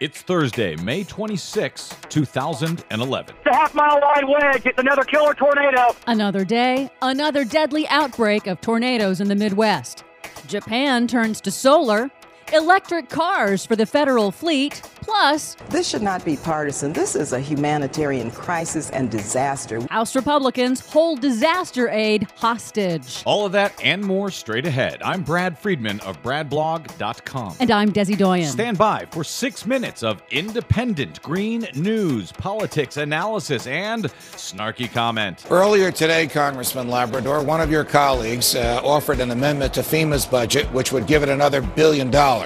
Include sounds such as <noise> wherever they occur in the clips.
It's Thursday, May 26, 2011. The half mile line wedge. It's another killer tornado. Another day, another deadly outbreak of tornadoes in the Midwest. Japan turns to solar, electric cars for the federal fleet, plus This should not be partisan. This is a humanitarian crisis and disaster. House Republicans hold disaster aid hostage. All of that and more straight ahead. I'm Brad Friedman of BradBlog.com. And I'm Desi Doyen. Stand by for six minutes of independent green news, politics, analysis, and snarky comment. Earlier today, Congressman Labrador, one of your colleagues uh, offered an amendment to FEMA's budget, which would give it another billion dollars,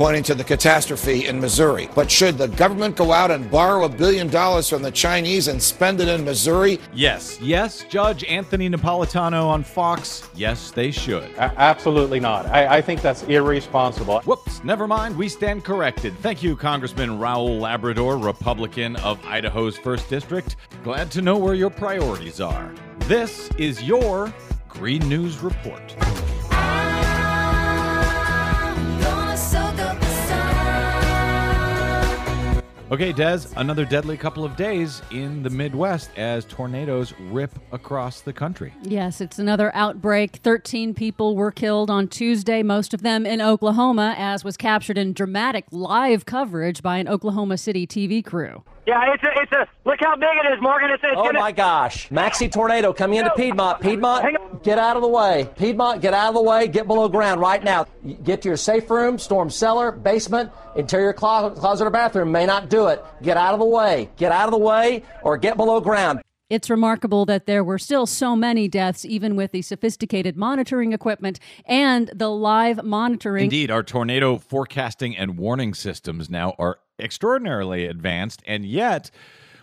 pointing to the catastrophe in Missouri. But should the government go out and borrow a billion dollars from the Chinese and spend it in Missouri? Yes, yes, Judge Anthony Napolitano on Fox. Yes, they should. A- absolutely not. I, I think that's irresponsible. Whoops, never mind. We stand corrected. Thank you, Congressman Raul Labrador, Republican of Idaho's 1st District. Glad to know where your priorities are. This is your Green News Report. Okay, Des, another deadly couple of days in the Midwest as tornadoes rip across the country. Yes, it's another outbreak. 13 people were killed on Tuesday, most of them in Oklahoma, as was captured in dramatic live coverage by an Oklahoma City TV crew. Yeah, it's a, it's a. Look how big it is, Morgan. It's, it's Oh gonna, my gosh. Maxi tornado coming into Piedmont. Piedmont, get out of the way. Piedmont, get out of the way. Get below ground right now. Get to your safe room, storm cellar, basement, interior closet, closet or bathroom. May not do it. Get out of the way. Get out of the way or get below ground. It's remarkable that there were still so many deaths, even with the sophisticated monitoring equipment and the live monitoring. Indeed, our tornado forecasting and warning systems now are extraordinarily advanced, and yet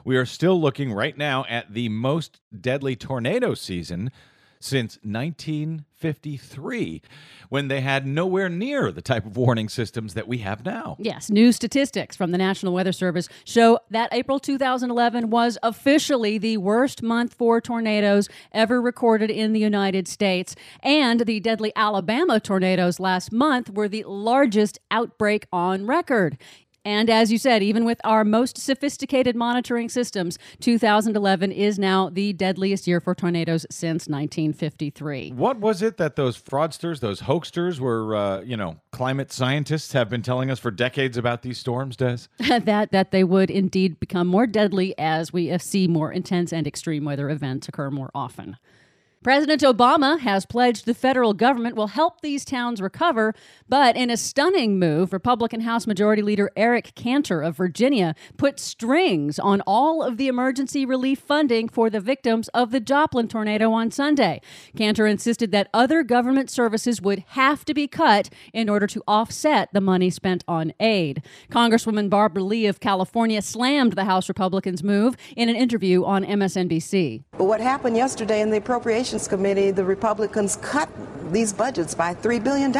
we are still looking right now at the most deadly tornado season since 1953, when they had nowhere near the type of warning systems that we have now. Yes, new statistics from the National Weather Service show that April 2011 was officially the worst month for tornadoes ever recorded in the United States. And the deadly Alabama tornadoes last month were the largest outbreak on record. And as you said, even with our most sophisticated monitoring systems, 2011 is now the deadliest year for tornadoes since 1953. What was it that those fraudsters, those hoaxsters, were, uh, you know, climate scientists have been telling us for decades about these storms, Des? <laughs> that that they would indeed become more deadly as we see more intense and extreme weather events occur more often. President Obama has pledged the federal government will help these towns recover, but in a stunning move, Republican House Majority Leader Eric Cantor of Virginia put strings on all of the emergency relief funding for the victims of the Joplin tornado on Sunday. Cantor insisted that other government services would have to be cut in order to offset the money spent on aid. Congresswoman Barbara Lee of California slammed the House Republicans' move in an interview on MSNBC. But what happened yesterday in the Appropriations Committee, the Republicans cut these budgets by $3 billion.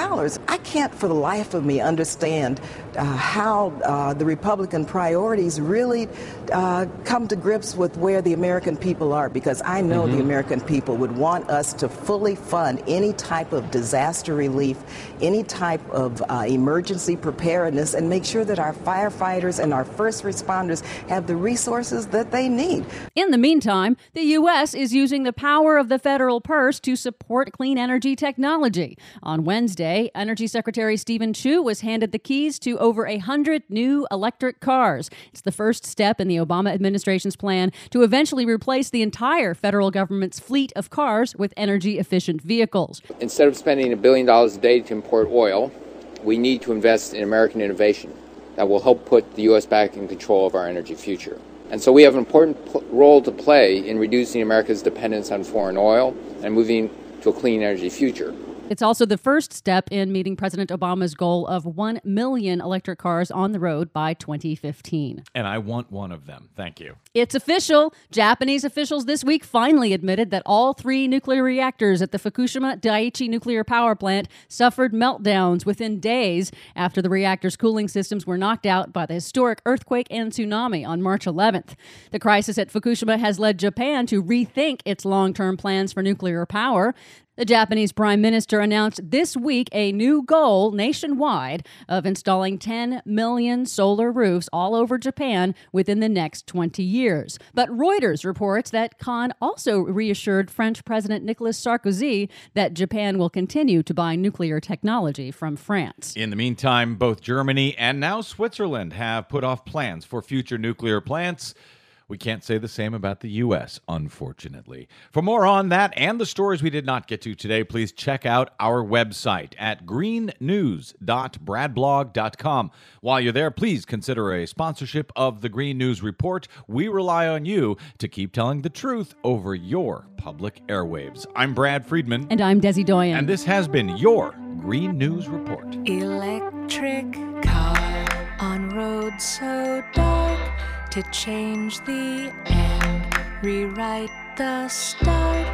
I can't for the life of me understand uh, how uh, the Republican priorities really uh, come to grips with where the American people are because I know the American people would want us to fully fund any type of disaster relief, any type of uh, emergency preparedness, and make sure that our firefighters and our first responders have the resources that they need. In the meantime, the U.S. is using the power of the federal purse to support clean energy technology. On Wednesday, Energy Secretary Steven Chu was handed the keys to over a hundred new electric cars. It's the first step in the Obama administration's plan to eventually replace the entire federal government's fleet of cars with energy efficient vehicles. Instead of spending a billion dollars a day to import oil, we need to invest in American innovation that will help put the U.S. back in control of our energy future. And so we have an important role to play in reducing America's dependence on foreign oil and moving to a clean energy future. It's also the first step in meeting President Obama's goal of 1 million electric cars on the road by 2015. And I want one of them. Thank you. It's official. Japanese officials this week finally admitted that all three nuclear reactors at the Fukushima Daiichi nuclear power plant suffered meltdowns within days after the reactor's cooling systems were knocked out by the historic earthquake and tsunami on March 11th. The crisis at Fukushima has led Japan to rethink its long term plans for nuclear power. The Japanese Prime Minister announced this week a new goal nationwide of installing 10 million solar roofs all over Japan within the next 20 years. But Reuters reports that Kan also reassured French President Nicolas Sarkozy that Japan will continue to buy nuclear technology from France. In the meantime, both Germany and now Switzerland have put off plans for future nuclear plants. We can't say the same about the U.S., unfortunately. For more on that and the stories we did not get to today, please check out our website at greennews.bradblog.com. While you're there, please consider a sponsorship of the Green News Report. We rely on you to keep telling the truth over your public airwaves. I'm Brad Friedman. And I'm Desi Doyen. And this has been your Green News Report. Electric car on road so dark to change the end, rewrite the start.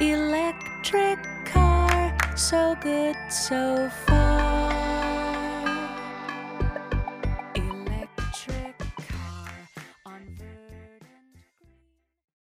Electric car, so good so far.